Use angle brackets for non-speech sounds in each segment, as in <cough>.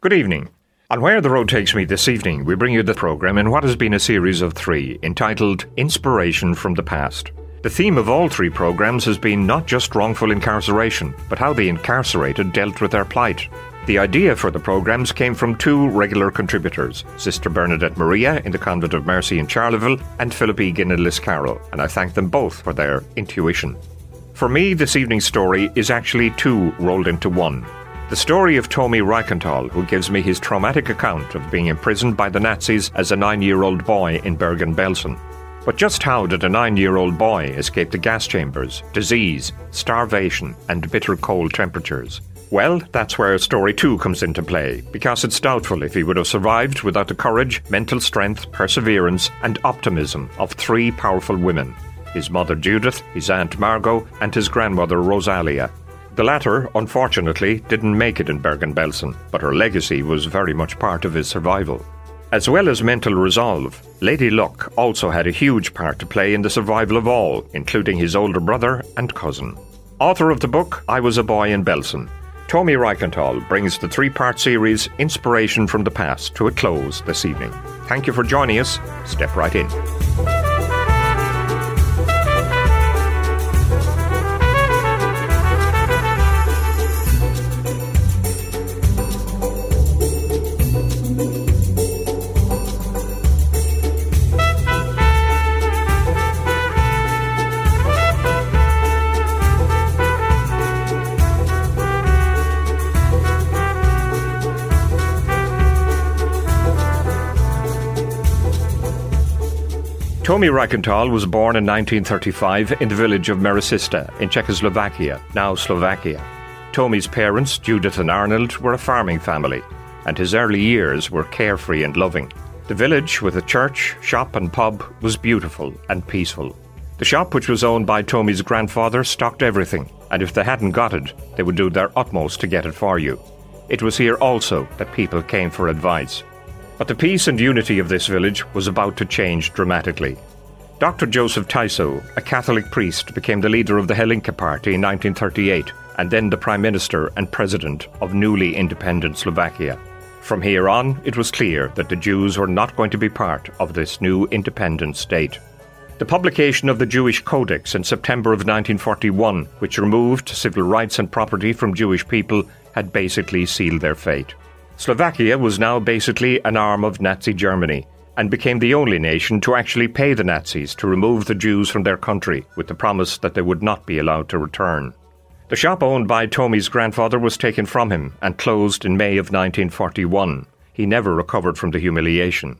Good evening. On Where the Road Takes Me this evening, we bring you the program in what has been a series of three entitled Inspiration from the Past. The theme of all three programs has been not just wrongful incarceration, but how the incarcerated dealt with their plight. The idea for the programs came from two regular contributors, Sister Bernadette Maria in the Convent of Mercy in Charleville and Philip Egan in Liscarroll, and I thank them both for their intuition. For me, this evening's story is actually two rolled into one. The story of Tomi Reichental, who gives me his traumatic account of being imprisoned by the Nazis as a nine year old boy in Bergen Belsen. But just how did a nine year old boy escape the gas chambers, disease, starvation, and bitter cold temperatures? Well, that's where story two comes into play, because it's doubtful if he would have survived without the courage, mental strength, perseverance, and optimism of three powerful women his mother Judith, his aunt Margot, and his grandmother Rosalia, the latter, unfortunately, didn't make it in Bergen Belsen, but her legacy was very much part of his survival. As well as mental resolve, Lady Luck also had a huge part to play in the survival of all, including his older brother and cousin. Author of the book I Was a Boy in Belsen, Tomi Reichental brings the three part series Inspiration from the Past to a close this evening. Thank you for joining us. Step right in. Tomi Reichental was born in 1935 in the village of Merašice in Czechoslovakia, now Slovakia. Tomi's parents, Judith and Arnold, were a farming family, and his early years were carefree and loving. The village, with a church, shop, and pub, was beautiful and peaceful. The shop, which was owned by Tomi's grandfather, stocked everything, and if they hadn't got it, they would do their utmost to get it for you. It was here also that people came for advice. But the peace and unity of this village was about to change dramatically. Dr. Joseph Tiso, a Catholic priest, became the leader of the Hlinka Party in 1938 and then the Prime Minister and President of newly independent Slovakia. From here on, it was clear that the Jews were not going to be part of this new independent state. The publication of the Jewish Codex in September of 1941, which removed civil rights and property from Jewish people, had basically sealed their fate. Slovakia was now basically an arm of Nazi Germany and became the only nation to actually pay the Nazis to remove the Jews from their country with the promise that they would not be allowed to return. The shop owned by Tomi's grandfather was taken from him and closed in May of 1941. He never recovered from the humiliation.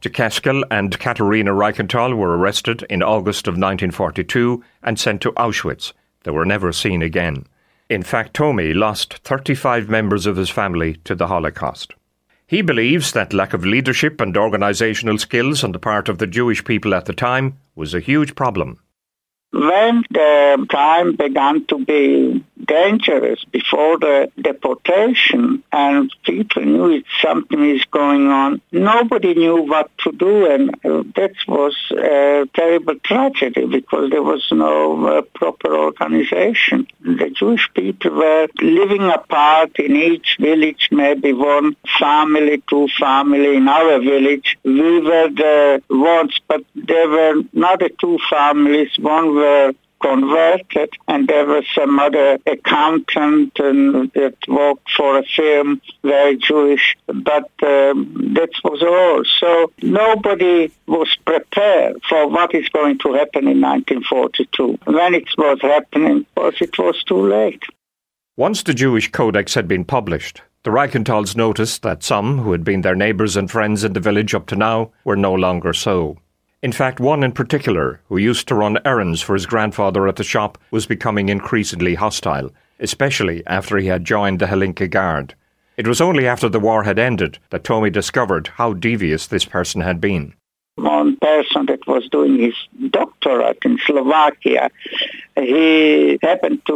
Jekeskel and Katerina Reichental were arrested in August of 1942 and sent to Auschwitz. They were never seen again. In fact, Tomi lost 35 members of his family to the Holocaust. He believes that lack of leadership and organizational skills on the part of the Jewish people at the time was a huge problem. When the time began to be dangerous before the deportation and people knew it, something is going on, nobody knew what to do and that was a terrible tragedy because there was no uh, proper organization. The Jewish people were living apart in each village, maybe one family, two family. In our village, we were the ones, but there were not the two families. One were converted, and there was some other accountant that worked for a firm, very Jewish, but um, that was all. So nobody was prepared for what is going to happen in 1942. When it was happening, was it was too late. Once the Jewish Codex had been published, the Reichentals noticed that some, who had been their neighbours and friends in the village up to now, were no longer so. In fact, one in particular, who used to run errands for his grandfather at the shop, was becoming increasingly hostile, especially after he had joined the Hlinka Guard. It was only after the war had ended that Tomi discovered how devious this person had been. One person that was doing his doctorate in Slovakia. He happened to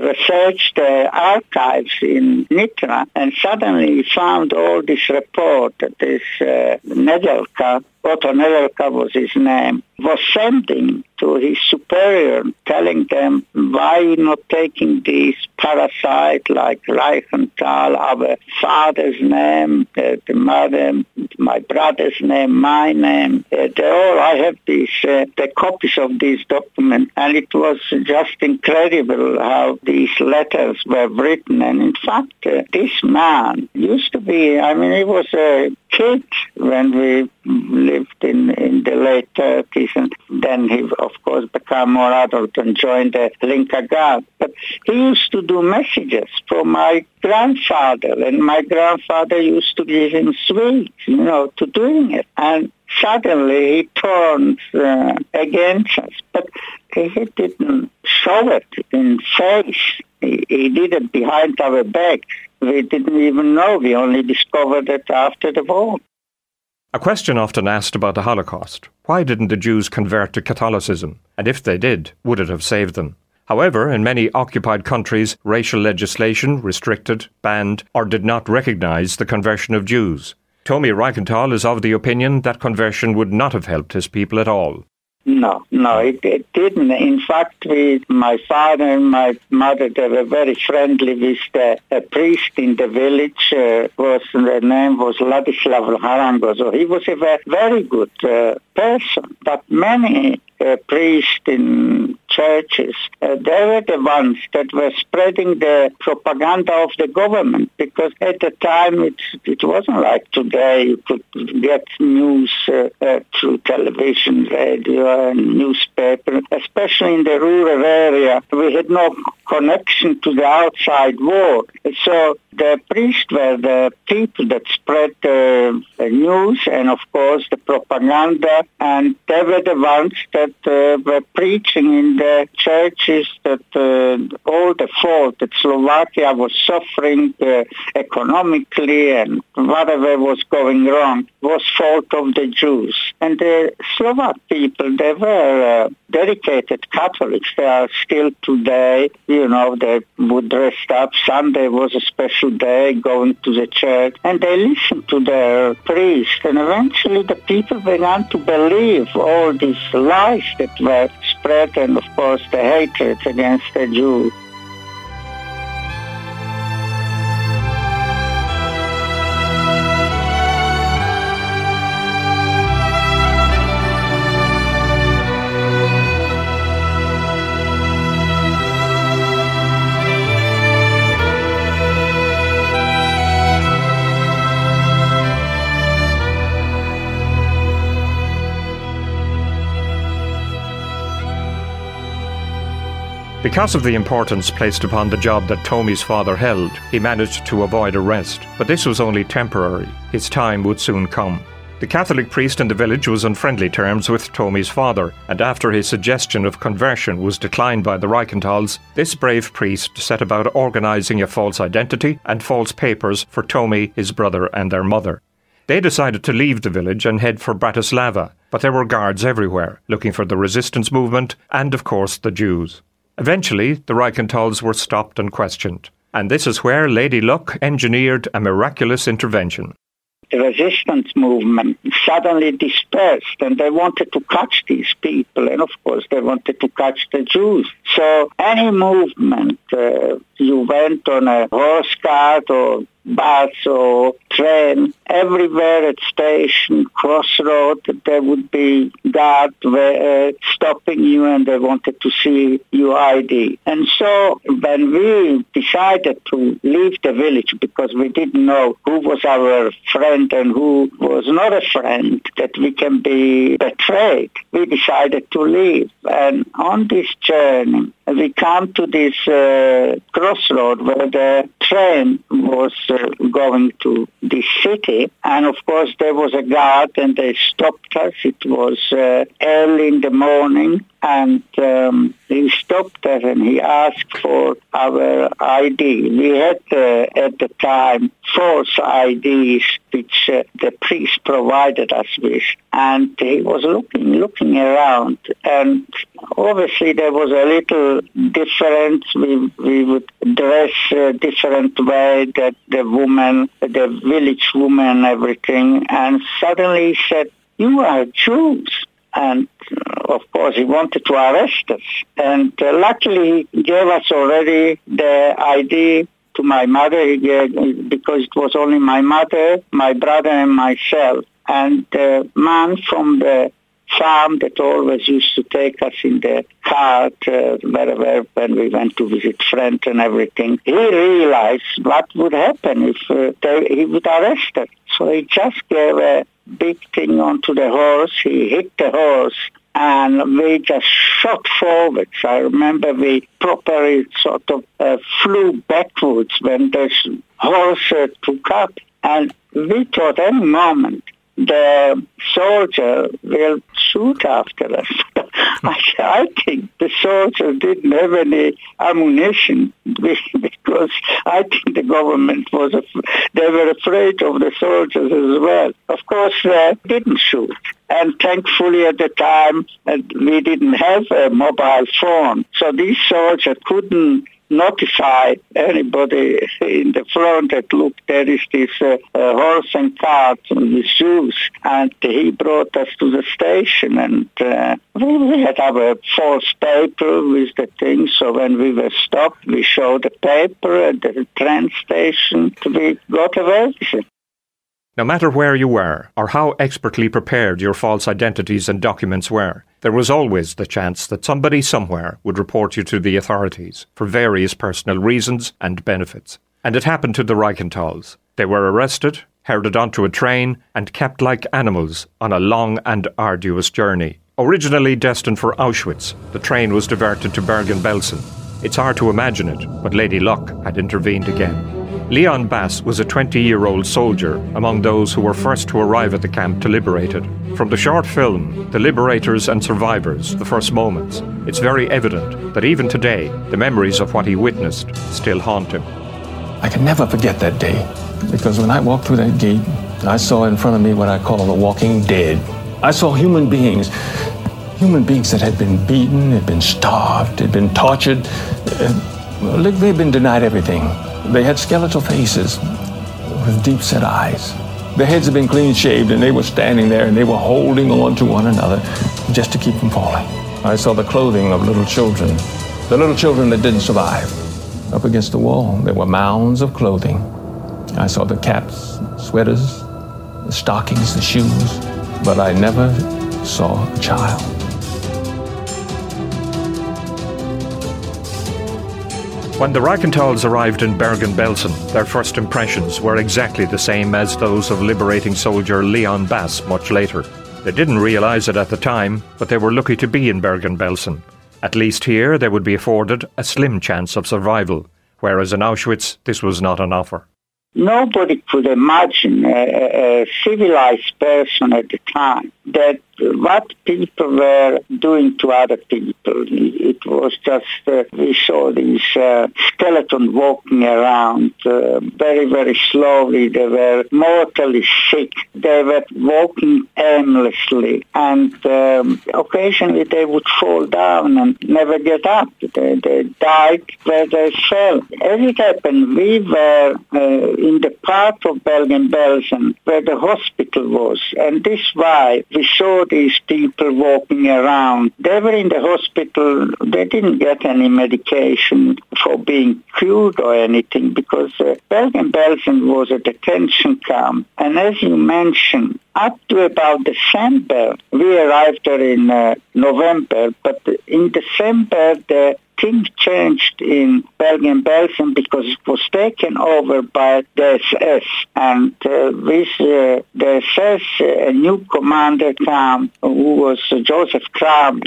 research the archives in Nitra and suddenly he found all this report that this uh, Nedelka, Otto Nedelka was his name, was sending to his superior, telling them why not taking these parasite like Reichental, our father's name, uh, the mother, my brother's name, my name. Uh, all I have these uh, the copies of these documents, and it was just incredible how these letters were written. And in fact, uh, this man used to be, I mean, he was a kid when we lived in, in the late 30s. And then he, of course, became more adult and joined the Hlinka Guard. But he used to do messages for my grandfather. And my grandfather used to give him sweets, you know, to doing it. And suddenly he turned uh, against us. But he didn't show it in face. He, he did it behind our backs. We didn't even know. We only discovered it after the war. A question often asked about the Holocaust why didn't the Jews convert to Catholicism? And if they did, would it have saved them? However, in many occupied countries, racial legislation restricted, banned, or did not recognize the conversion of Jews. Tomi Reichental is of the opinion that conversion would not have helped his people at all. No, no, it, it didn't. In fact, we, my father and my mother, they were very friendly with the a priest in the village. Uh, was the name was Ladislav Harango. So he was a very, very good uh, person. But many uh, priests in churches, uh, they were the ones that were spreading the propaganda of the government because at the time it, it wasn't like today you could get news uh, uh, through television, radio and newspaper, especially in the rural area. We had no connection to the outside world. So the priests were the people that spread the news and of course the propaganda. And they were the ones that uh, were preaching in the churches that uh, all the fault that Slovakia was suffering uh, economically and whatever was going wrong was fault of the Jews. And the Slovak people, they were uh, dedicated Catholics. They are still today, you know, they would dress up. Sunday was a special day, going to the church, and they listened to their priest. And eventually the people began to believe all these lies that were spread and, of course, the hatred against the Jews. Because of the importance placed upon the job that Tomi's father held, he managed to avoid arrest. But this was only temporary. His time would soon come. The Catholic priest in the village was on friendly terms with Tomi's father, and after his suggestion of conversion was declined by the Reichentals, this brave priest set about organising a false identity and false papers for Tomi, his brother, and their mother. They decided to leave the village and head for Bratislava, but there were guards everywhere, looking for the resistance movement and, of course, the Jews. Eventually, the Reichentals were stopped and questioned, and this is where Lady Luck engineered a miraculous intervention. The resistance movement suddenly dispersed and they wanted to catch these people and of course they wanted to catch the Jews. So any movement, uh, you went on a horse cart or bus or train, everywhere at station, crossroad, there would be guards uh, stopping you and they wanted to see your ID. And so when we decided to leave the village because we didn't know who was our friend and who was not a friend, that we can be betrayed, we decided to leave. And on this journey, we come to this uh, crossroad where the train was uh, going to the city. And of course, there was a guard and they stopped us. It was uh, early in the morning and um, he stopped us and he asked for our ID. We had uh, at the time false IDs which uh, the priest provided us with and he was looking looking around and obviously there was a little difference. We, we would dress a different way that the woman, the village woman, everything and suddenly he said, you are Jews. And uh, of course, he wanted to arrest us. And uh, luckily, he gave us already the ID to my mother he gave, because it was only my mother, my brother, and myself. And the man from the farm that always used to take us in the cart uh, wherever when we went to visit friends and everything. He realized what would happen if uh, they, he would arrest us. So he just gave a big thing onto the horse. He hit the horse and we just shot forwards. I remember we properly sort of uh, flew backwards when the horse uh, took up. And we thought any moment the soldier will shoot after us. <laughs> <laughs> I, I think the soldier didn't have any ammunition <laughs> because I think the government was, af- they were afraid of the soldiers as well. Of course, they didn't shoot. And thankfully at the time, uh, we didn't have a mobile phone. So these soldiers couldn't notify anybody in the front that look there is this uh, uh, horse and cart with shoes and he brought us to the station and uh, we, had our false paper with the thing so when we were stopped we showed the paper at the train station we got away with it. No matter where you were, or how expertly prepared your false identities and documents were, there was always the chance that somebody somewhere would report you to the authorities for various personal reasons and benefits. And it happened to the Reichentals. They were arrested, herded onto a train, and kept like animals on a long and arduous journey. Originally destined for Auschwitz, the train was diverted to Bergen-Belsen. It's hard to imagine it, but Lady Luck had intervened again. Leon Bass was a 20 year old soldier among those who were first to arrive at the camp to liberate it. From the short film, The Liberators and Survivors The First Moments, it's very evident that even today, the memories of what he witnessed still haunt him. I can never forget that day because when I walked through that gate, I saw in front of me what I call the walking dead. I saw human beings, human beings that had been beaten, had been starved, had been tortured. Uh, they'd been denied everything. They had skeletal faces with deep set eyes. Their heads had been clean shaved, and they were standing there and they were holding on to one another just to keep from falling. I saw the clothing of little children, the little children that didn't survive. Up against the wall, there were mounds of clothing. I saw the caps, sweaters, the stockings, the shoes, but I never saw a child. When the Reichentals arrived in Bergen-Belsen, their first impressions were exactly the same as those of liberating soldier Leon Bass much later. They didn't realise it at the time, but they were lucky to be in Bergen-Belsen. At least here they would be afforded a slim chance of survival, whereas in Auschwitz this was not an offer. Nobody could imagine a, a civilized person at the time that what people were doing to other people. It was just, uh, we saw these uh, skeletons walking around uh, very, very slowly. They were mortally sick. They were walking aimlessly. And um, occasionally they would fall down and never get up. They, they died where they fell. As it happened, we were uh, in the part of Bergen-Belsen where the hospital was. And this why we saw these people walking around. They were in the hospital. They didn't get any medication for being cured or anything because uh, Bergen-Belsen was a detention camp. And as you mentioned, up to about December, we arrived there in uh, November, but in December the things changed in Bergen-Belsen because it was taken over by the SS. And uh, with uh, the SS, a new commander came who was Joseph Kramer.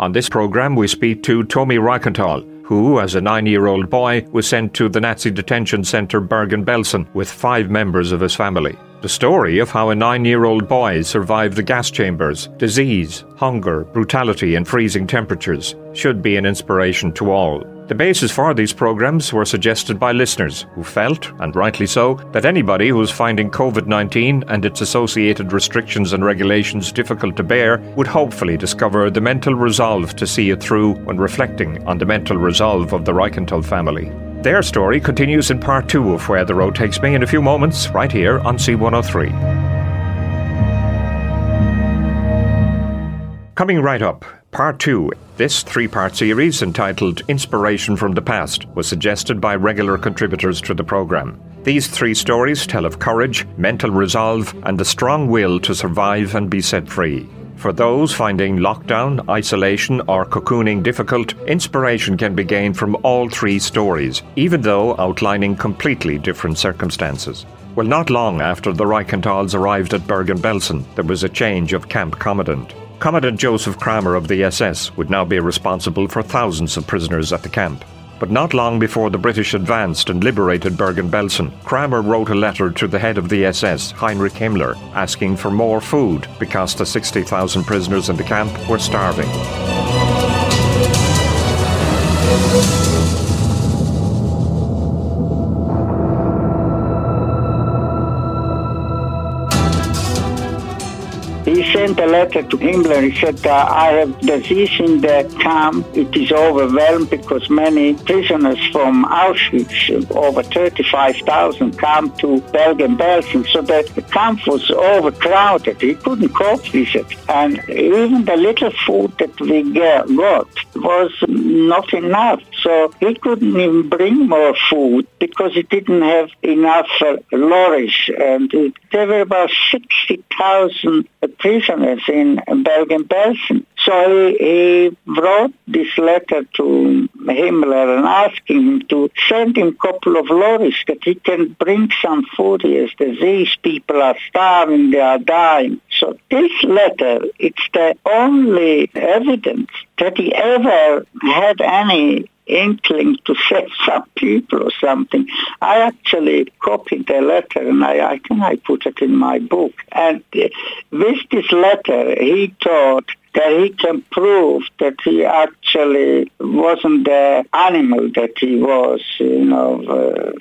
On this program, we speak to Tomi Reichental, who, as a nine year old boy, was sent to the Nazi detention centre Bergen Belsen with five members of his family. The story of how a nine year old boy survived the gas chambers, disease, hunger, brutality, and freezing temperatures should be an inspiration to all. The basis for these programs were suggested by listeners who felt, and rightly so, that anybody who was finding COVID 19 and its associated restrictions and regulations difficult to bear would hopefully discover the mental resolve to see it through when reflecting on the mental resolve of the Reichental family. Their story continues in part two of Where the Road Takes Me in a few moments, right here on C103. Coming right up, Part 2. This three part series, entitled Inspiration from the Past, was suggested by regular contributors to the programme. These three stories tell of courage, mental resolve, and the strong will to survive and be set free. For those finding lockdown, isolation, or cocooning difficult, inspiration can be gained from all three stories, even though outlining completely different circumstances. Well, not long after the Reichentals arrived at Bergen-Belsen, there was a change of camp commandant. Commandant Joseph Kramer of the SS would now be responsible for thousands of prisoners at the camp. But not long before the British advanced and liberated Bergen-Belsen, Kramer wrote a letter to the head of the SS, Heinrich Himmler, asking for more food because the 60,000 prisoners in the camp were starving. Sent a letter to Himmler. He said, uh, I have disease in the camp. It is overwhelmed because many prisoners from Auschwitz, over 35,000, come to Bergen-Belsen. So that the camp was overcrowded. He couldn't cope with it. And even the little food that we got was not enough. So he couldn't even bring more food because he didn't have enough uh, lorries. And there were about 60,000 prisoners in Bergen-Belsen. So he, he wrote this letter to Himmler and asking him to send him a couple of lorries that he can bring some food. Yes, these people are starving, they are dying. So this letter, it's the only evidence that he ever had any inkling to save some people or something. I actually copied the letter and I, I think I put it in my book. And uh, with this letter, he thought that he can prove that he actually wasn't the animal that he was, you know. Uh,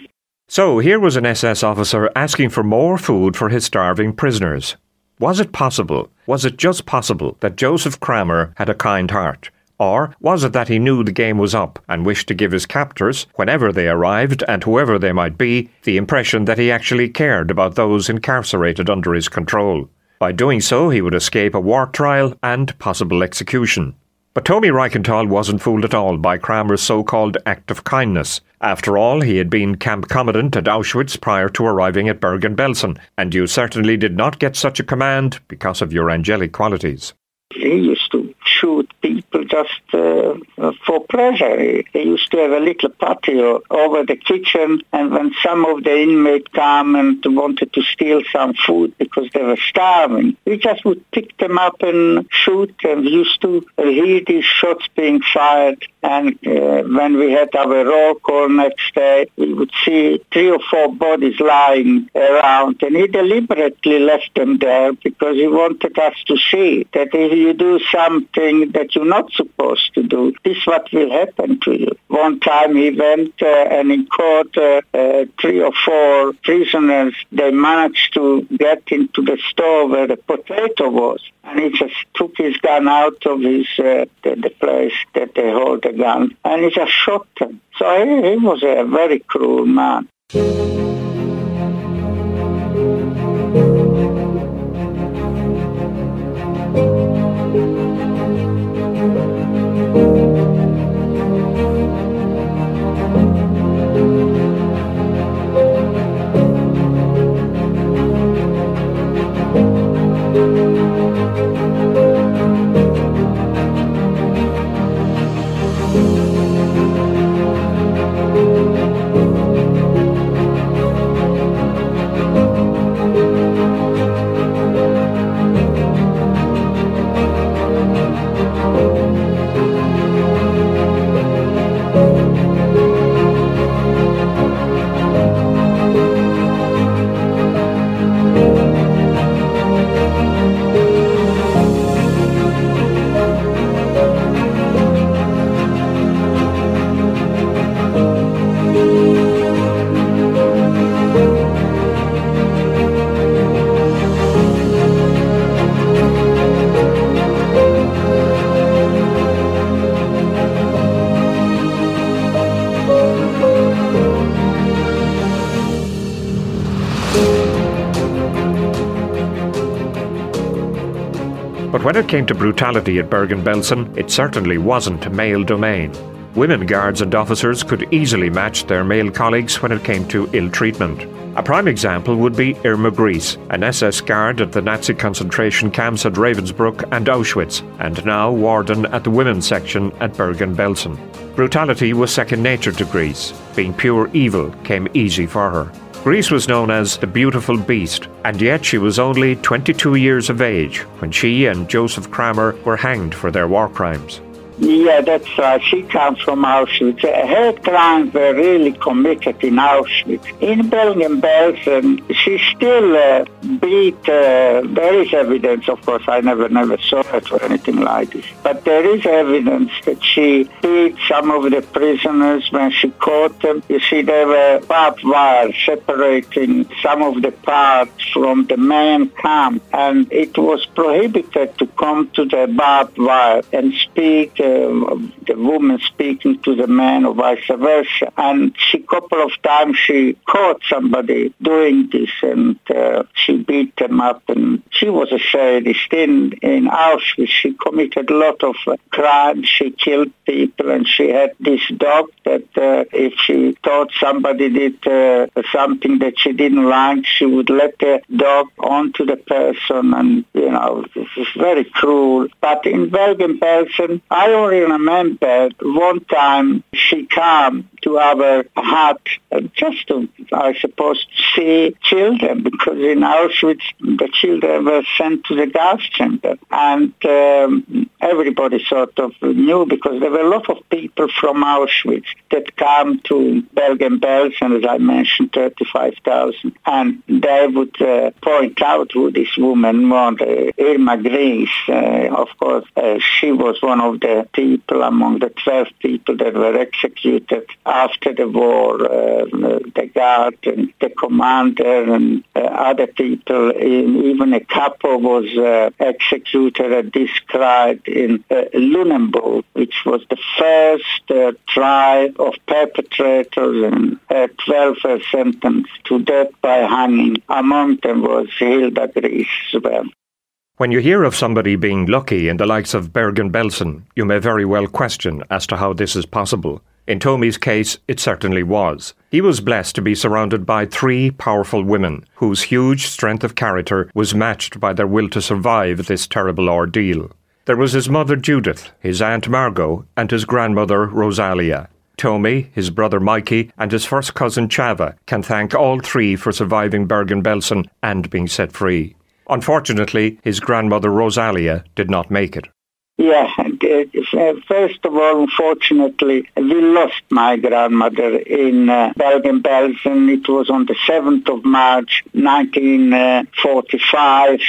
so here was an SS officer asking for more food for his starving prisoners. Was it possible, was it just possible, that Joseph Kramer had a kind heart? Or was it that he knew the game was up and wished to give his captors, whenever they arrived and whoever they might be, the impression that he actually cared about those incarcerated under his control? By doing so, he would escape a war trial and possible execution. But Tomi Reichental wasn't fooled at all by Kramer's so called act of kindness. After all, he had been camp commandant at Auschwitz prior to arriving at Bergen Belsen, and you certainly did not get such a command because of your angelic qualities. He used to shoot people just uh, for pleasure. They used to have a little patio over the kitchen, and when some of the inmates come and wanted to steal some food because they were starving, we just would pick them up and shoot. We used to hear these shots being fired, and uh, when we had our roll call next day, we would see three or four bodies lying around, and he deliberately left them there because he wanted us to see that if you do something that you're not supposed to do. This is what will happen to you. One time he went uh, and he caught uh, uh, three or four prisoners. They managed to get into the store where the potato was. And he just took his gun out of his uh, the, the, place that they hold the gun and he just shot them. So he, he was a very cruel man. When it came to brutality at Bergen-Belsen, it certainly wasn't male domain. Women guards and officers could easily match their male colleagues when it came to ill treatment. A prime example would be Irma Grese, an SS guard at the Nazi concentration camps at Ravensbrück and Auschwitz, and now warden at the women's section at Bergen-Belsen. Brutality was second nature to Grese. Being pure evil came easy for her. Grese was known as the Beautiful Beast, and yet she was only 22 years of age when she and Joseph Kramer were hanged for their war crimes. Yeah, that's right. She comes from Auschwitz. Her crimes were really committed in Auschwitz. In Belsen, Belsen, she still uh, beat, uh, there is evidence, of course, I never, never saw it or anything like this, but there is evidence that she beat some of the prisoners when she caught them. You see, there were barbed wire separating some of the parts from the main camp, and it was prohibited to come to the barbed wire and speak the woman speaking to the man or vice versa. And she couple of times she caught somebody doing this and uh, she beat them up and she was a sadist. In, in Auschwitz she committed a lot of uh, crimes. She killed people and she had this dog that uh, if she thought somebody did uh, something that she didn't like, she would let the dog onto the person and, you know, this is very cruel. But in Bergen-Belsen, I only remember one time she came to our heart uh, just to, I suppose, see children because in Auschwitz the children were sent to the gas chamber and um, everybody sort of knew because there were a lot of people from Auschwitz that came to Bergen-Belsen, as I mentioned, 35,000 and they would uh, point out who this woman was, uh, Irma Grese. Uh, of course, uh, she was one of the people among the 12 people that were executed after the war, uh, the guard and the commander and uh, other people, even a couple was uh, executed and described in uh, Lüneburg, which was the first trial of perpetrators and uh, 12 were sentenced to death by hanging. Among them was Hilda Grese. When you hear of somebody being lucky in the likes of Bergen-Belsen, you may very well question as to how this is possible. In Tomi's case, it certainly was. He was blessed to be surrounded by three powerful women, whose huge strength of character was matched by their will to survive this terrible ordeal. There was his mother Judith, his aunt Margot, and his grandmother Rosalia. Tomi, his brother Miki, and his first cousin Chava can thank all three for surviving Bergen-Belsen and being set free. Unfortunately, his grandmother Rosalia did not make it. Yeah, uh, first of all, unfortunately, we lost my grandmother in uh, Bergen-Belsen. It was on the 7th of March, 1945, uh,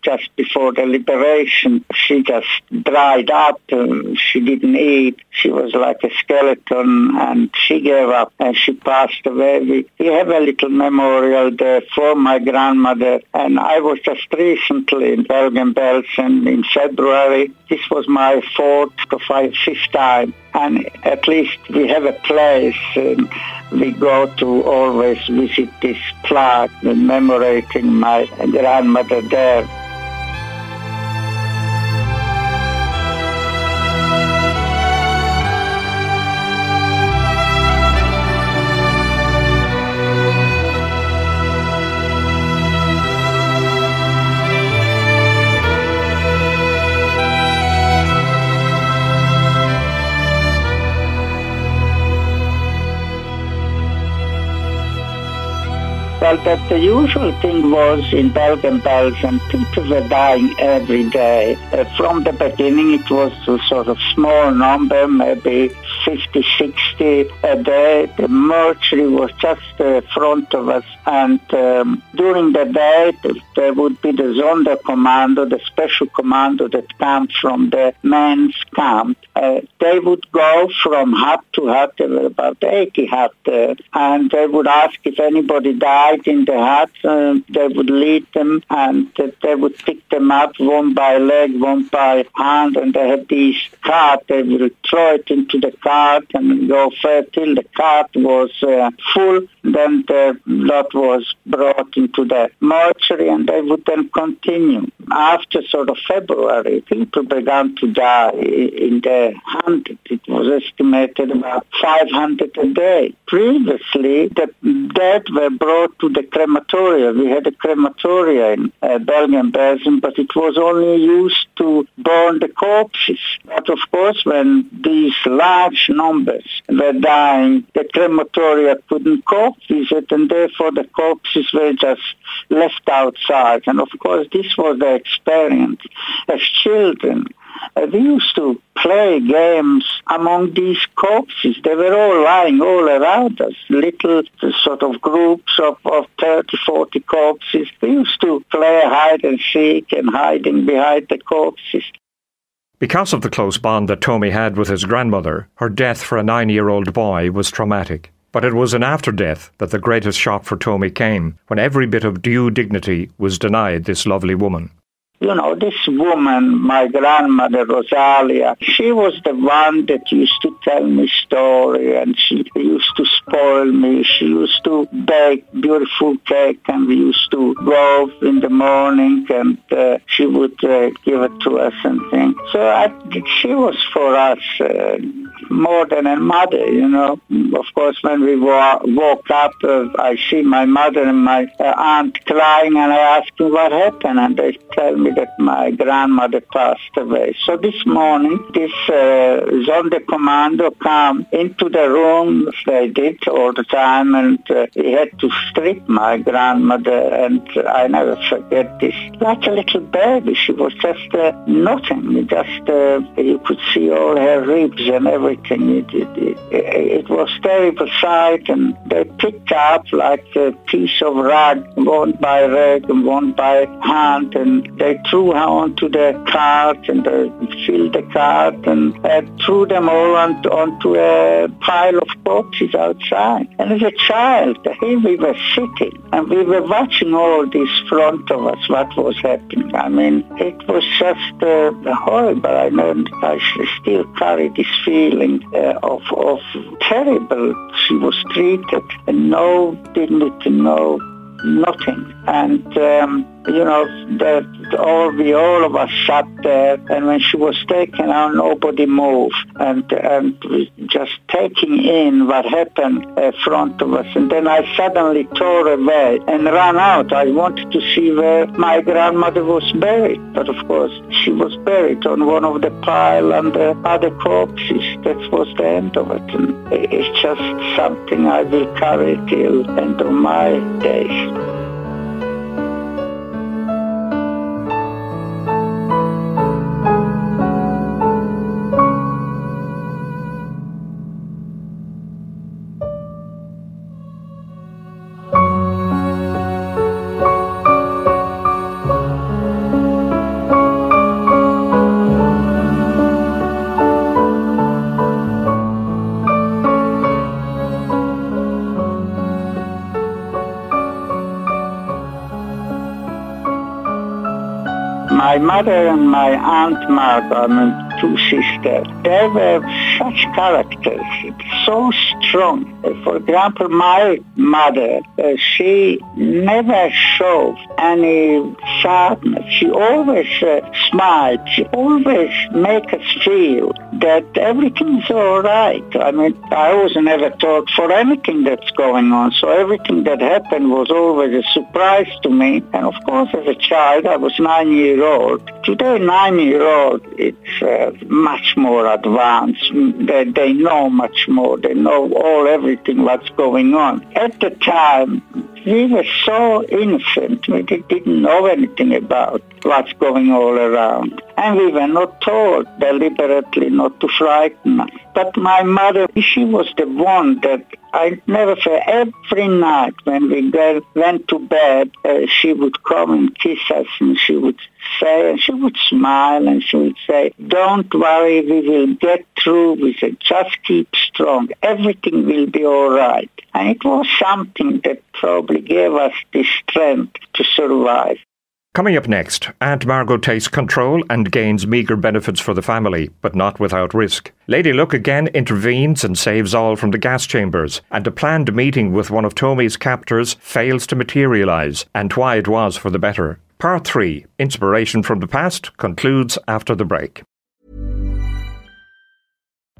just before the liberation. She just dried up. Uh, she didn't eat. She was like a skeleton, and she gave up, and she passed away. We, we have a little memorial there for my grandmother, and I was just recently in Bergen-Belsen in February. This was my fourth or five, fifth time. And at least we have a place we go to always visit this plaque commemorating my grandmother there. Well, that the usual thing was in Bergen-Belsen, people were dying every day. Uh, from the beginning, it was a sort of small number, maybe 50, 60 a day. The mortuary was just in front of us. And um, during the day, there would be the Sonderkommando, the special commando that comes from the men's camp. Uh, they would go from hut to hut, there were about 80 huts there, and they would ask if anybody died in the hut, uh, they would lead them and they would pick them up one by leg, one by hand, and they had these cart. They would throw it into the cart cart and go further till the cart was uh, full. Then the lot was brought into the mortuary and they would then continue. After sort of February, people began to die in the hundreds. It was estimated about 500 a day. Previously, the dead were brought to the crematoria. We had a crematoria in uh, Belsen, Belsen, but it was only used to burn the corpses. But of course, when these large numbers were dying, the crematoria couldn't cope with it, and therefore the corpses were just left outside. And of course, this was the experience as children. Uh, we used to play games among these corpses. They were all lying all around us, little sort of groups of, of 30, 40 corpses. We used to play hide and seek and hiding behind the corpses. Because of the close bond that Tomi had with his grandmother, her death for a nine year old boy was traumatic. But it was in after death that the greatest shock for Tomi came, when every bit of due dignity was denied this lovely woman you know, this woman, my grandmother Rosalia, she was the one that used to tell me story and she used to spoil me. She used to bake beautiful cake and we used to go in the morning and uh, she would uh, give it to us and things. So I, she was for us uh, more than a mother, you know. Of course, when we wa- woke up, uh, I see my mother and my uh, aunt crying and I ask them what happened and they tell me that my grandmother passed away. So this morning, this uh, Sonderkommando come into the room, they did all the time, and uh, he had to strip my grandmother, and I never forget this. Like a little baby, she was just uh, nothing, just, uh, you could see all her ribs and everything. It, it, it, it was terrible sight, and they picked up like a piece of rag, one by leg and one by hand, and they threw her onto the cart and uh, filled the cart and uh, threw them all on, onto a pile of corpses outside. And as a child, here we were sitting and we were watching all this front of us, what was happening. I mean, it was just uh, horrible. I know I still carry this feeling uh, of, of terrible. She was treated and no dignity, no nothing. And um, you know, that all we all of us sat there, and when she was taken out, nobody moved, and and just taking in what happened in front of us. And then I suddenly tore away and ran out. I wanted to see where my grandmother was buried, but of course she was buried on one of the pile under other corpses. That was the end of it, and it's just something I will carry till end of my days. Mother and my aunt Margot, my two sisters, they were such characters, so strong. For example, my mother, uh, she never showed any sadness. She always uh, smiled. She always make us feel that everything's all right. I mean, I was never taught for anything that's going on, so everything that happened was always a surprise to me. And of course, as a child, I was nine years old. Today, nine year old, it's uh, much more advanced. They, they know much more. They know all everything what's going on. At the time, we were so innocent. We didn't know anything about what's going all around. And we were not told deliberately not to frighten us. But my mother, she was the one that I never forget. Every night when we go, went to bed, uh, she would come and kiss us and she would say, and she would smile and she would say, don't worry, we will get through. We said, just keep strong. Everything will be all right. And it was something that probably gave us the strength to survive. Coming up next, Aunt Margot takes control and gains meagre benefits for the family, but not without risk. Lady Luck again intervenes and saves all from the gas chambers, and a planned meeting with one of Tomi's captors fails to materialise, and why it was for the better. Part 3, Inspiration from the Past, concludes after the break.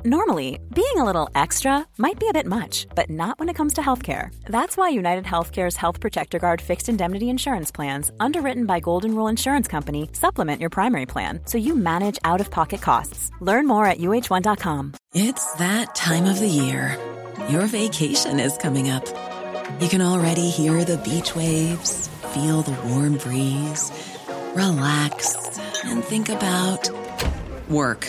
Normally, being a little extra might be a bit much, but not when it comes to healthcare. That's why United Healthcare's Health Protector Guard fixed indemnity insurance plans, underwritten by Golden Rule Insurance Company, supplement your primary plan so you manage out of pocket costs. Learn more at uh1.com. It's that time of the year. Your vacation is coming up. You can already hear the beach waves, feel the warm breeze, relax, and think about work.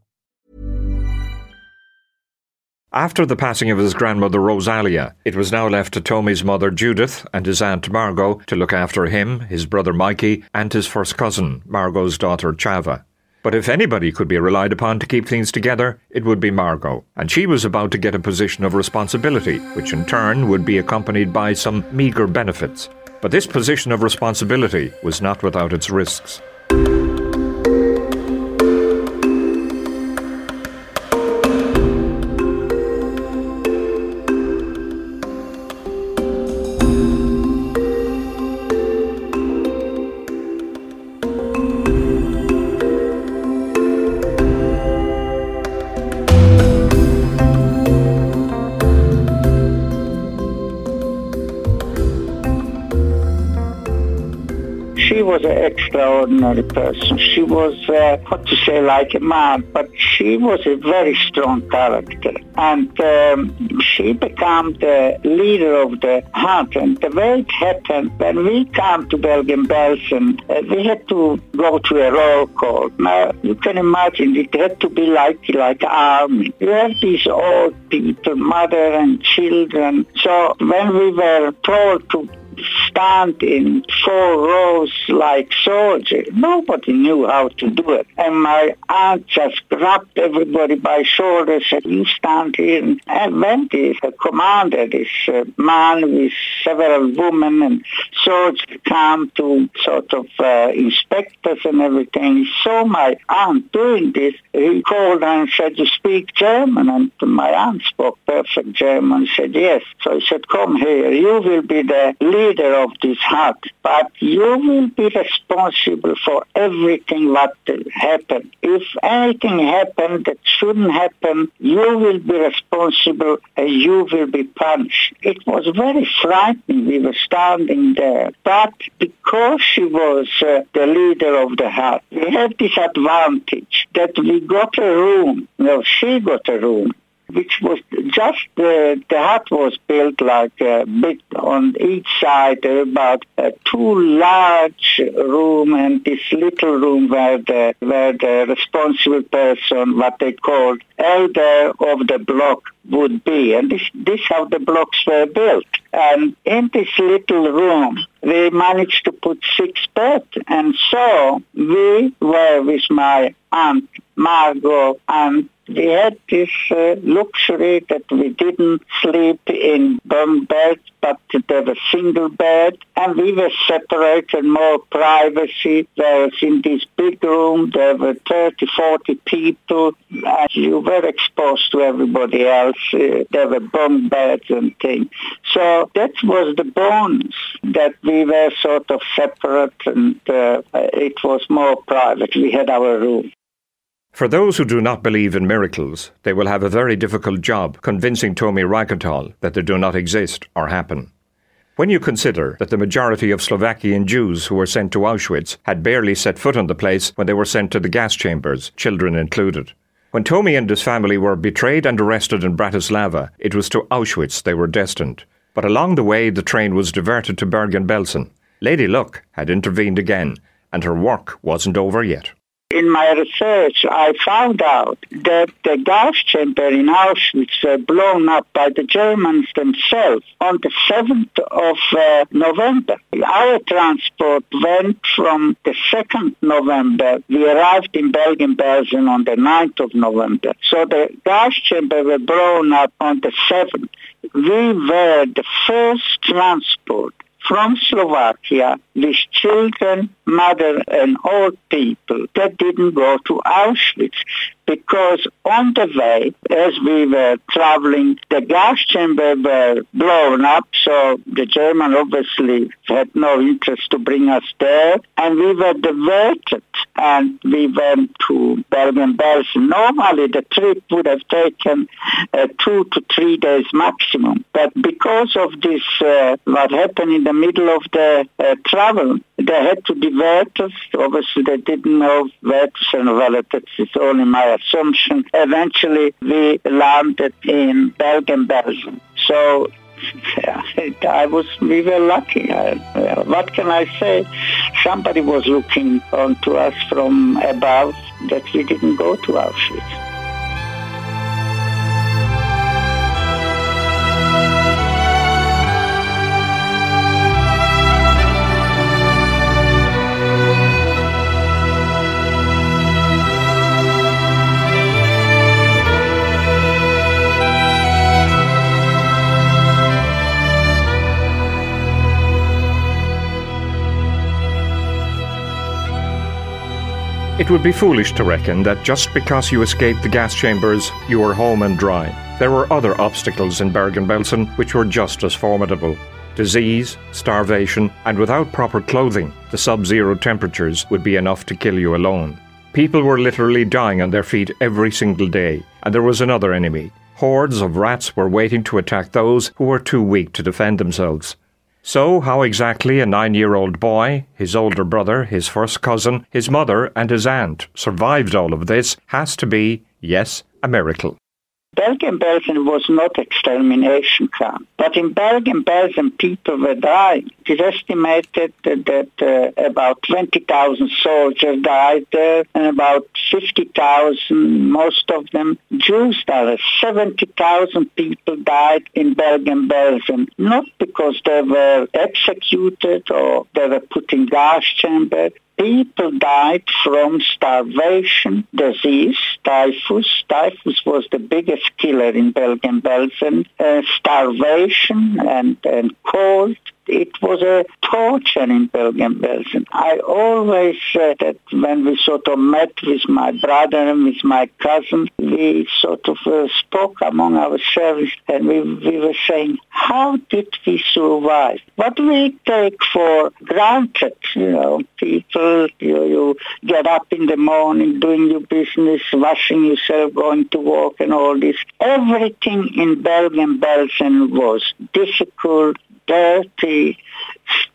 After the passing of his grandmother Rosalia, it was now left to Tomi's mother Judith and his aunt Margot to look after him, his brother Miki, and his first cousin, Margot's daughter Chava. But if anybody could be relied upon to keep things together, it would be Margot, and she was about to get a position of responsibility, which in turn would be accompanied by some meagre benefits. But this position of responsibility was not without its risks. Person. She was, uh, what to say, like a man, but she was a very strong character. And um, she became the leader of the hunt. And the way it happened, when we came to Bergen-Belsen, uh, we had to go to a roll call. Now, you can imagine it had to be like, like army. You have these old people, mother and children. So when we were told to stand in four rows like soldiers. Nobody knew how to do it. And my aunt just grabbed everybody by shoulders and said, you stand here. And when this commander, this uh, man with several women and soldiers come to sort of uh, inspect us and everything, he saw my aunt doing this. He called and said, you speak German? And my aunt spoke perfect German. said, yes. So he said, come here. You will be the leader of this hut, but you will be responsible for everything what happened. If anything happened that shouldn't happen, you will be responsible and you will be punished. It was very frightening. We were standing there. But because she was uh, the leader of the hut, we had this advantage that we got a room. Well, she got a room which was just uh, the hut was built like a bit on each side about uh, two large room and this little room where the where the responsible person what they called elder of the block would be. And this this how the blocks were built. And in this little room we managed to put six beds. And so we were with my aunt Margot. And we had this uh, luxury that we didn't sleep in bunk beds, but there was single bed, and we were separated, more privacy. Whereas in this big room, there were 30, 40 people, and you were exposed to everybody else. Uh, there were bunk beds and things. So that was the bonus, that we were sort of separate, and uh, it was more private. We had our room. For those who do not believe in miracles, they will have a very difficult job convincing Tomi Reichental that they do not exist or happen. When you consider that the majority of Slovakian Jews who were sent to Auschwitz had barely set foot on the place when they were sent to the gas chambers, children included. When Tomi and his family were betrayed and arrested in Bratislava, it was to Auschwitz they were destined. But along the way, the train was diverted to Bergen-Belsen. Lady Luck had intervened again, and her work wasn't over yet. In my research, I found out that the gas chamber in Auschwitz were blown up by the Germans themselves on the 7th of uh, November. Our transport went from the 2nd November. We arrived in Bergen-Belsen on the 9th of November. So the gas chamber were blown up on the 7th. We were the first transport from Slovakia with children, mother and old people that didn't go to Auschwitz because on the way, as we were traveling, the gas chamber were blown up, so the German obviously had no interest to bring us there, and we were diverted, and we went to Bergen-Belsen. Normally, the trip would have taken uh, two to three days maximum, but because of this, uh, what happened in the middle of the uh, travel, they had to divert us. Obviously, they didn't know where to send. Well, that's only my assumption. Eventually, we landed in Bergen-Belsen. So yeah, I was, we were lucky. I, what can I say? Somebody was looking onto us from above that we didn't go to Auschwitz. It would be foolish to reckon that just because you escaped the gas chambers, you were home and dry. There were other obstacles in Bergen-Belsen which were just as formidable. Disease, starvation, and without proper clothing, the sub-zero temperatures would be enough to kill you alone. People were literally dying on their feet every single day, and there was another enemy. Hordes of rats were waiting to attack those who were too weak to defend themselves. So, how exactly a nine year old boy, his older brother, his first cousin, his mother, and his aunt survived all of this has to be, yes, a miracle. Bergen-Belsen was not extermination camp, but in Bergen-Belsen people were dying. It is estimated that, uh, about 20,000 soldiers died there and about 50,000, most of them Jews died. 70,000 people died in Bergen-Belsen, not because they were executed or they were put in gas chambers, people died from starvation, disease, typhus. Typhus was the biggest killer in Bergen-Belsen. Uh, starvation and, and cold it was a torture in Bergen-Belsen. I always said that when we sort of met with my brother and with my cousin, we sort of uh, spoke among ourselves and we, we were saying, how did we survive? What we take for granted, you know, people, you, you get up in the morning, doing your business, washing yourself, going to work and all this. Everything in Bergen-Belsen was difficult, dirty,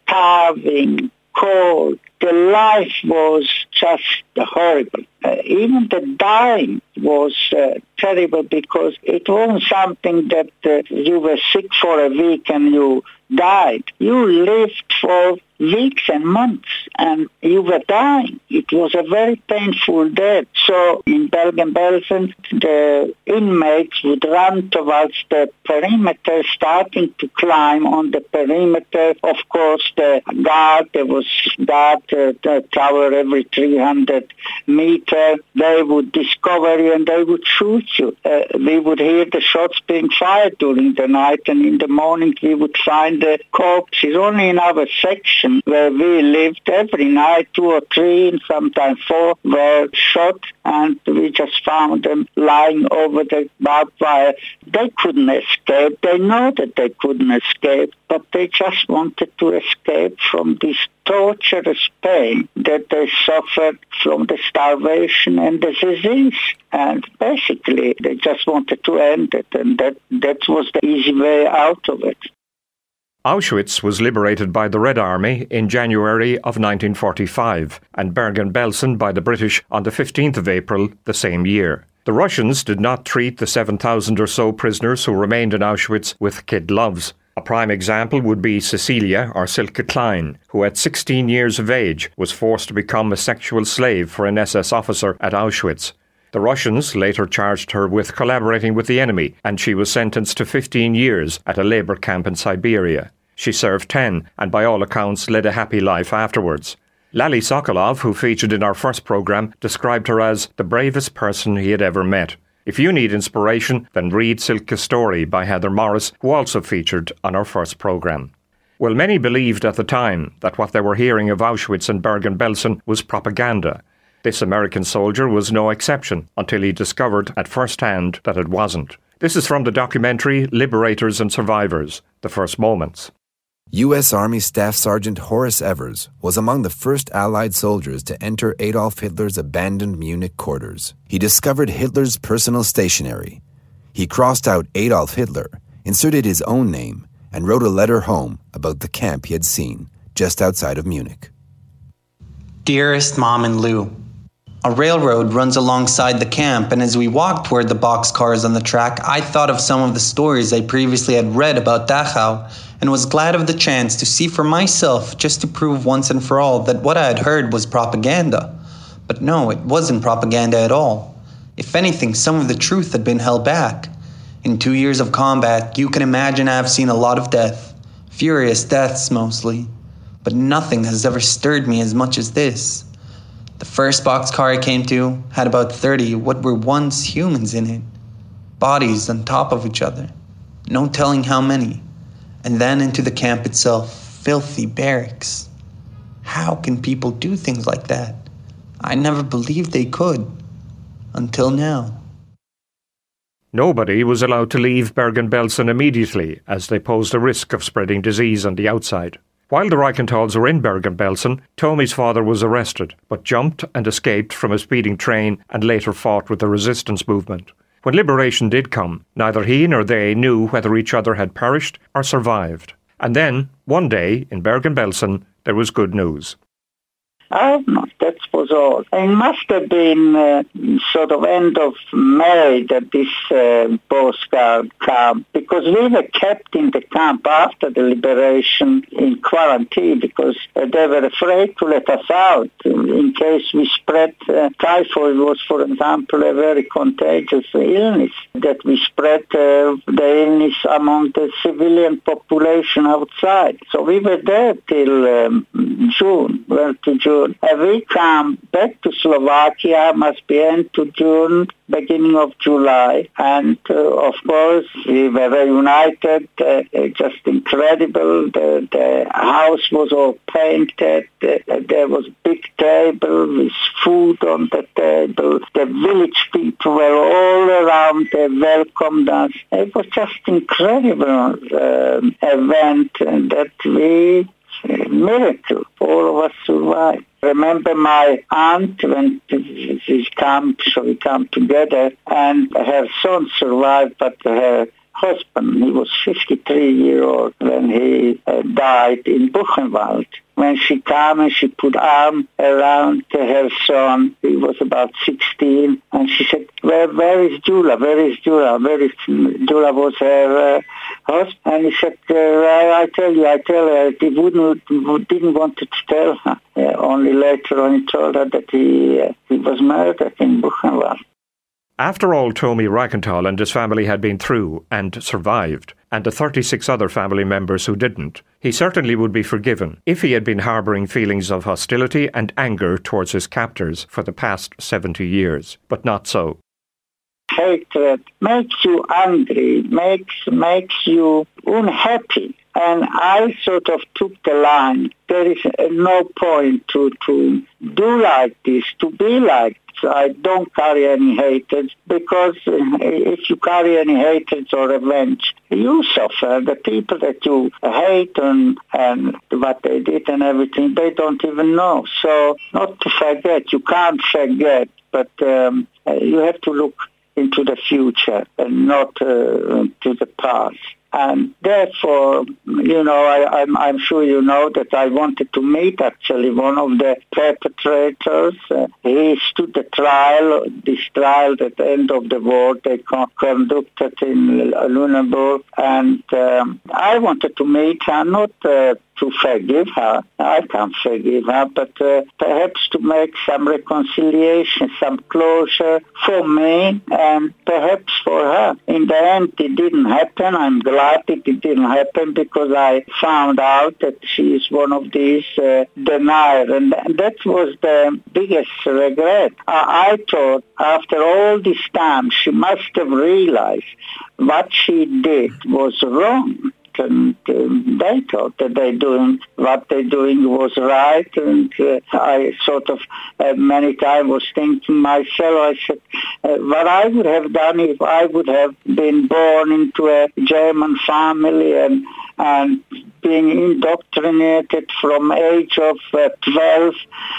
starving, cold. The life was just horrible. Uh, even the dying was uh, terrible because it wasn't something that uh, you were sick for a week and you died. You lived for weeks and months and you were dying. It was a very painful death. So in Bergen-Belsen, the inmates would run towards the perimeter, starting to climb on the perimeter. Of course, the guard, there was guard uh, the tower every 300 meter. They would discover you and they would shoot you. Uh, we would hear the shots being fired during the night and in the morning we would find the is only in our section where we lived every night, two or three, and sometimes four were shot, and we just found them lying over the barbed wire. They couldn't escape. They know that they couldn't escape, but they just wanted to escape from this torturous pain that they suffered from the starvation and the disease. And basically, they just wanted to end it, and that, that was the easy way out of it. Auschwitz was liberated by the Red Army in January of 1945 and Bergen-Belsen by the British on the 15th of April the same year. The Russians did not treat the 7,000 or so prisoners who remained in Auschwitz with kid gloves. A prime example would be Cecilia or Cilka Klein, who at 16 years of age was forced to become a sexual slave for an SS officer at Auschwitz. The Russians later charged her with collaborating with the enemy, and she was sentenced to 15 years at a labour camp in Siberia. She served 10 and by all accounts led a happy life afterwards. Lale Sokolov, who featured in our first programme, described her as the bravest person he had ever met. If you need inspiration, then read Cilka's Story by Heather Morris, who also featured on our first programme. Well, many believed at the time that what they were hearing of Auschwitz and Bergen-Belsen was propaganda. This American soldier was no exception until he discovered at first hand that it wasn't. This is from the documentary Liberators and Survivors The First Moments. U.S. Army Staff Sergeant Horace Evers was among the first Allied soldiers to enter Adolf Hitler's abandoned Munich quarters. He discovered Hitler's personal stationery. He crossed out Adolf Hitler, inserted his own name, and wrote a letter home about the camp he had seen just outside of Munich. Dearest Mom and Lou, a railroad runs alongside the camp, and as we walked toward the boxcars on the track, I thought of some of the stories I previously had read about Dachau and was glad of the chance to see for myself just to prove once and for all that what I had heard was propaganda. But no, it wasn't propaganda at all. If anything, some of the truth had been held back. In two years of combat, you can imagine I have seen a lot of death, furious deaths mostly, but nothing has ever stirred me as much as this. The first boxcar I came to had about 30 what were once humans in it, bodies on top of each other, no telling how many and then into the camp itself. Filthy barracks. How can people do things like that? I never believed they could. Until now. Nobody was allowed to leave Bergen-Belsen immediately, as they posed a risk of spreading disease on the outside. While the Reichental's were in Bergen-Belsen, Tomi's father was arrested, but jumped and escaped from a speeding train and later fought with the resistance movement. When liberation did come, neither he nor they knew whether each other had perished or survived. And then, one day, in Bergen-Belsen, there was good news. Oh, was all. It must have been uh, sort of end of May that this uh, postcard came because we were kept in the camp after the liberation in quarantine because uh, they were afraid to let us out in case we spread uh, typhoid was, for example, a very contagious illness that we spread uh, the illness among the civilian population outside. So we were there till um, June, well, to June June. we back to Slovakia must be end to June, beginning of July. And uh, of course, we were united, uh, just incredible. The, the, house was all painted. there was big table with food on the table. The village people were all around. They welcomed us. It was just incredible uh, event that we miracle. All of us survived. Remember my aunt when she come, so we come together, and her son survived, but her husband, he was 53 years old when he uh, died in Buchenwald when she came and she put arm around her son. He was about 16. And she said, where, where is Jula? Where is Jula? Where is Jula was her uh, husband? And he said, uh, I, I, tell you, I tell her. He wouldn't, didn't want to tell her. Uh, only later on he told her that he, uh, he was murdered in Buchenwald. After all Tomi Reichental and his family had been through and survived, and the 36 other family members who didn't, he certainly would be forgiven if he had been harbouring feelings of hostility and anger towards his captors for the past 70 years. But not so. Hatred makes you angry, makes, makes you unhappy. And I sort of took the line. There is no point to, to do like this, to be like I don't carry any hatred because if you carry any hatred or revenge, you suffer. The people that you hate and, and what they did and everything, they don't even know. So not to forget, you can't forget, but um, you have to look into the future and not uh, to the past. And therefore, you know, I, I'm, I'm sure you know that I wanted to meet actually one of the perpetrators. Uh, he stood the trial, this trial at the end of the war they conducted in Lüneburg. And um, I wanted to meet her, not uh, to forgive her. I can't forgive her, but uh, perhaps to make some reconciliation, some closure for me and perhaps for her. In the end, it didn't happen. I'm glad it didn't happen because I found out that she is one of these uh, deniers, and that was the biggest regret. I, I thought after all this time, she must have realized what she did was wrong and um, they thought that they doing what they doing was right and uh, I sort of uh, many times was thinking myself I said uh, what I would have done if I would have been born into a German family and and being indoctrinated from age of uh, 12,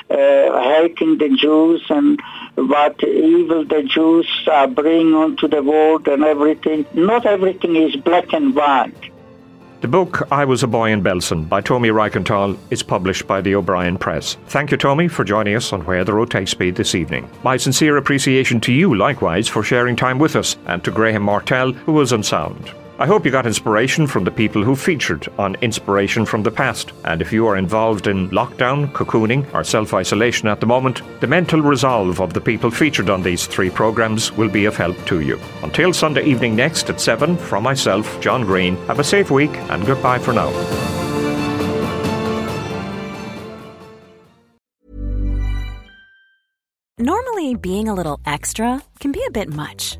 uh, hating the Jews and what evil the Jews are bringing onto the world and everything. Not everything is black and white. The book I Was a Boy in Belsen by Tomi Reichental is published by the O'Brien Press. Thank you, Tomi, for joining us on Where the Road Takes Me this evening. My sincere appreciation to you, likewise, for sharing time with us, and to Graham Martell, who was on sound. I hope you got inspiration from the people who featured on Inspiration from the Past. And if you are involved in lockdown, cocooning, or self isolation at the moment, the mental resolve of the people featured on these three programs will be of help to you. Until Sunday evening next at 7, from myself, John Green, have a safe week and goodbye for now. Normally, being a little extra can be a bit much.